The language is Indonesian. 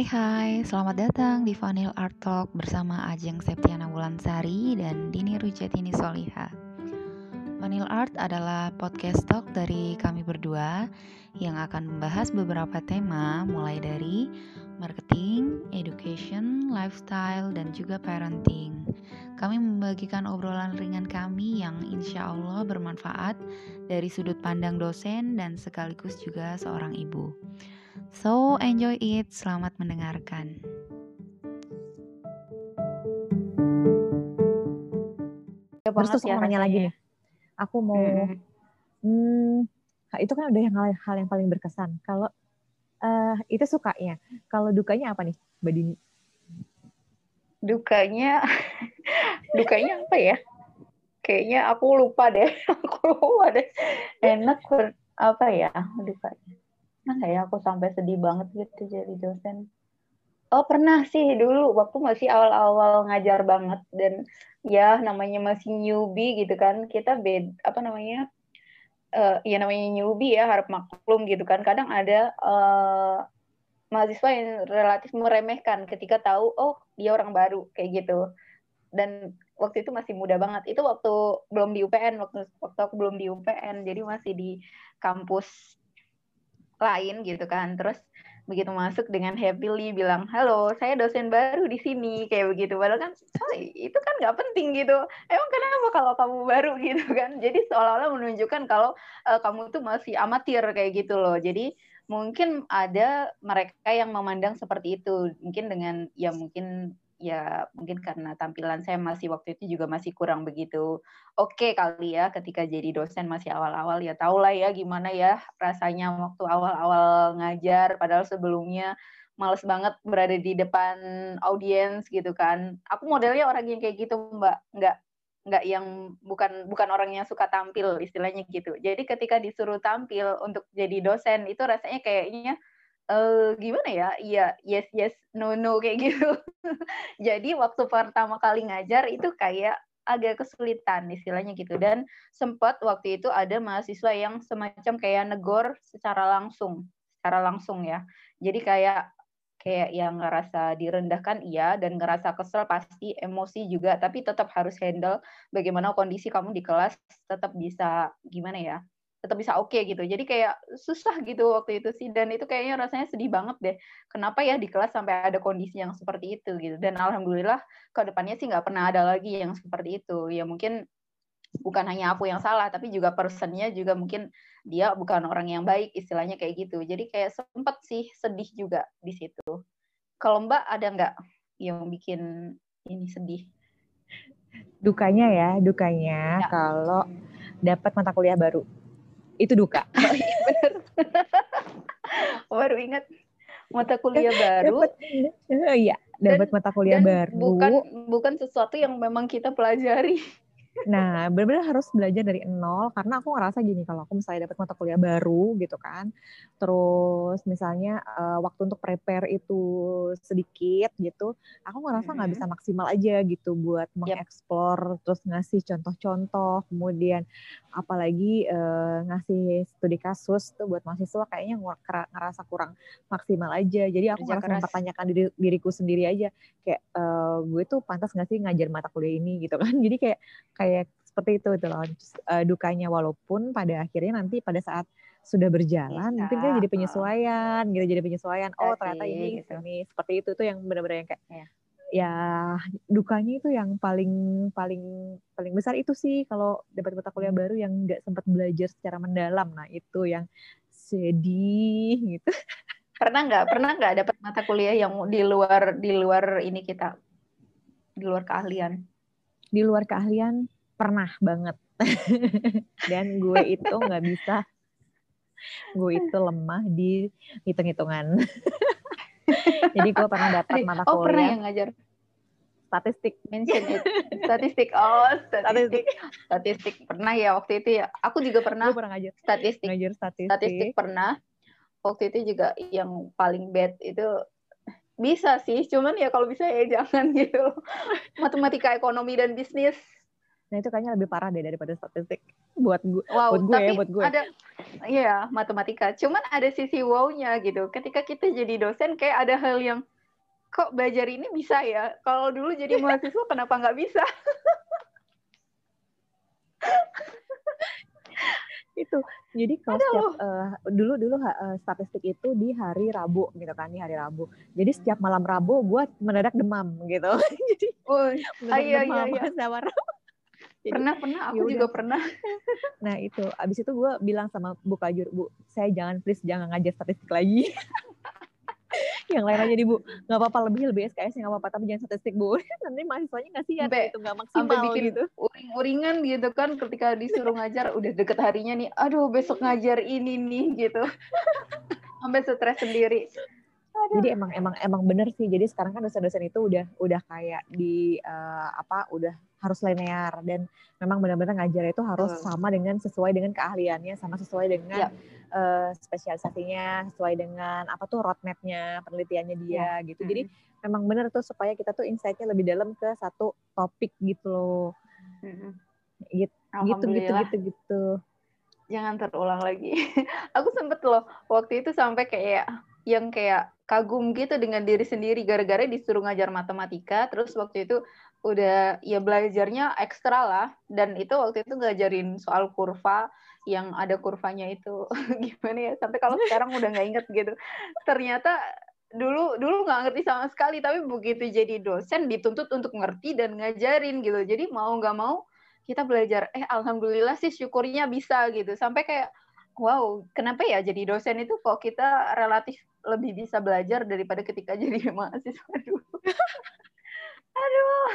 Hai hai, selamat datang di Vanil Art Talk bersama Ajeng Septiana Wulansari dan Dini Rujatini Soliha. Vanil Art adalah podcast talk dari kami berdua yang akan membahas beberapa tema mulai dari marketing, education, lifestyle, dan juga parenting. Kami membagikan obrolan ringan kami yang insya Allah bermanfaat dari sudut pandang dosen dan sekaligus juga seorang ibu. So, enjoy it. Selamat mendengarkan. Terus terus mau nanya lagi nih. Aku mau, hmm. hmm, itu kan udah yang hal, hal yang paling berkesan. Kalau uh, itu sukanya, kalau dukanya apa nih, Mbak Dini? Dukanya, dukanya apa ya? Kayaknya aku lupa deh. aku lupa deh. Enak apa ya dukanya? Nggak ya aku sampai sedih banget gitu jadi dosen. Oh pernah sih dulu waktu masih awal-awal ngajar banget dan ya namanya masih newbie gitu kan. Kita bed apa namanya uh, ya namanya newbie ya harap maklum gitu kan. Kadang ada uh, mahasiswa yang relatif meremehkan ketika tahu oh dia orang baru kayak gitu. Dan waktu itu masih muda banget. Itu waktu belum di UPN waktu waktu aku belum di UPN jadi masih di kampus lain gitu kan. Terus begitu masuk dengan happily bilang halo saya dosen baru di sini kayak begitu. Padahal kan oh, itu kan nggak penting gitu. Emang kenapa kalau kamu baru? gitu kan. Jadi seolah-olah menunjukkan kalau uh, kamu tuh masih amatir kayak gitu loh. Jadi mungkin ada mereka yang memandang seperti itu. Mungkin dengan ya mungkin ya mungkin karena tampilan saya masih waktu itu juga masih kurang begitu oke okay kali ya ketika jadi dosen masih awal-awal. Ya tau lah ya gimana ya rasanya waktu awal-awal ngajar padahal sebelumnya males banget berada di depan audiens gitu kan. Aku modelnya orang yang kayak gitu mbak. Nggak nggak yang bukan bukan orang yang suka tampil istilahnya gitu. Jadi ketika disuruh tampil untuk jadi dosen itu rasanya kayaknya uh, gimana ya? Iya yes yes no no kayak gitu. Jadi waktu pertama kali ngajar itu kayak agak kesulitan istilahnya gitu. Dan sempat waktu itu ada mahasiswa yang semacam kayak negor secara langsung secara langsung ya. Jadi kayak kayak yang ngerasa direndahkan iya. Dan ngerasa kesel pasti emosi juga. Tapi tetap harus handle bagaimana kondisi kamu di kelas. Tetap bisa gimana ya tetap bisa oke okay, gitu. Jadi kayak susah gitu waktu itu sih dan itu kayaknya rasanya sedih banget deh. Kenapa ya di kelas sampai ada kondisi yang seperti itu gitu. Dan alhamdulillah ke depannya sih nggak pernah ada lagi yang seperti itu. Ya mungkin bukan hanya aku yang salah tapi juga personnya juga mungkin dia bukan orang yang baik istilahnya kayak gitu. Jadi kayak sempet sih sedih juga di situ. Kalau Mbak ada nggak yang bikin ini sedih? Dukanya ya, dukanya ya. kalau dapat mata kuliah baru itu duka. Bener. Baru ingat mata kuliah baru. Iya, dapat mata kuliah baru. Bukan bukan sesuatu yang memang kita pelajari. Nah, benar-benar harus belajar dari nol karena aku ngerasa gini kalau aku misalnya dapat mata kuliah baru gitu kan, terus misalnya uh, waktu untuk prepare itu sedikit gitu, aku ngerasa nggak bisa maksimal aja gitu buat mengeksplor, terus ngasih contoh-contoh, kemudian apalagi uh, ngasih studi kasus tuh buat mahasiswa kayaknya ngerasa kurang maksimal aja. Jadi aku ngerasa mempertanyakan diri, diriku sendiri aja kayak uh, gue tuh pantas nggak sih ngajar mata kuliah ini gitu kan. Jadi kayak kayak seperti itu itu loh uh, dukanya walaupun pada akhirnya nanti pada saat sudah berjalan Bisa. mungkin kan jadi penyesuaian gitu jadi penyesuaian oh ternyata ini gitu. ini seperti itu tuh yang benar-benar yang kayak ya. ya dukanya itu yang paling paling paling besar itu sih kalau dapat mata kuliah baru yang nggak sempat belajar secara mendalam nah itu yang sedih gitu pernah nggak pernah nggak dapat mata kuliah yang di luar di luar ini kita di luar keahlian di luar keahlian pernah banget. Dan gue itu nggak bisa. Gue itu lemah di hitung-hitungan. Jadi gue pernah dapat mata kuliah oh pernah yang ngajar? Statistik. Mention it. statistik. Oh statistik. Statistik. Pernah ya waktu itu ya? Aku juga pernah, pernah ngajar. Statistik. Ngajar statistik. Statistik pernah. Waktu itu juga yang paling bad itu bisa sih, cuman ya kalau bisa ya jangan gitu. Matematika, ekonomi dan bisnis. Nah itu kayaknya lebih parah deh daripada statistik buat gue. Wow, buat gue ya, tapi ya, buat gue. Ada, iya matematika. Cuman ada sisi wow-nya gitu. Ketika kita jadi dosen kayak ada hal yang kok belajar ini bisa ya kalau dulu jadi mahasiswa kenapa nggak bisa itu jadi kalau setiap uh, dulu dulu uh, statistik itu di hari Rabu gitu kan di hari Rabu jadi setiap malam Rabu gue mendadak demam gitu jadi oh, mendadak iya, demam iya, iya. sama jadi, pernah pernah aku yaudah. juga pernah. Nah itu abis itu gue bilang sama Bu Kajur bu saya jangan please jangan ngajar statistik lagi. Yang lain aja nih bu. Nggak apa-apa lebih lebih SKS nggak apa-apa tapi jangan statistik bu. Nanti mahasiswanya nggak siap gitu nggak maksimal sampai bikin gitu. uring-uringan gitu kan ketika disuruh ngajar udah deket harinya nih aduh besok ngajar ini nih gitu. Sampai stres sendiri. Jadi emang emang emang bener sih jadi sekarang kan dosen-dosen itu udah udah kayak di uh, apa udah harus linear dan memang benar-benar ngajar itu harus hmm. sama dengan sesuai dengan keahliannya sama sesuai dengan uh, spesialisasinya sesuai dengan apa tuh roadmapnya penelitiannya dia yep. gitu jadi hmm. memang benar tuh supaya kita tuh insightnya lebih dalam ke satu topik gitu loh hmm. gitu gitu gitu gitu gitu jangan terulang lagi aku sempet loh waktu itu sampai kayak yang kayak kagum gitu dengan diri sendiri. Gara-gara disuruh ngajar matematika terus waktu itu udah ya belajarnya ekstra lah. Dan itu waktu itu ngajarin soal kurva yang ada kurvanya itu. Gimana ya? Sampai kalau sekarang udah nggak inget gitu. Ternyata dulu dulu nggak ngerti sama sekali. Tapi begitu jadi dosen dituntut untuk ngerti dan ngajarin gitu. Jadi mau nggak mau kita belajar eh alhamdulillah sih syukurnya bisa gitu. Sampai kayak wow kenapa ya jadi dosen itu kok kita relatif lebih bisa belajar daripada ketika jadi mahasiswa dulu Aduh.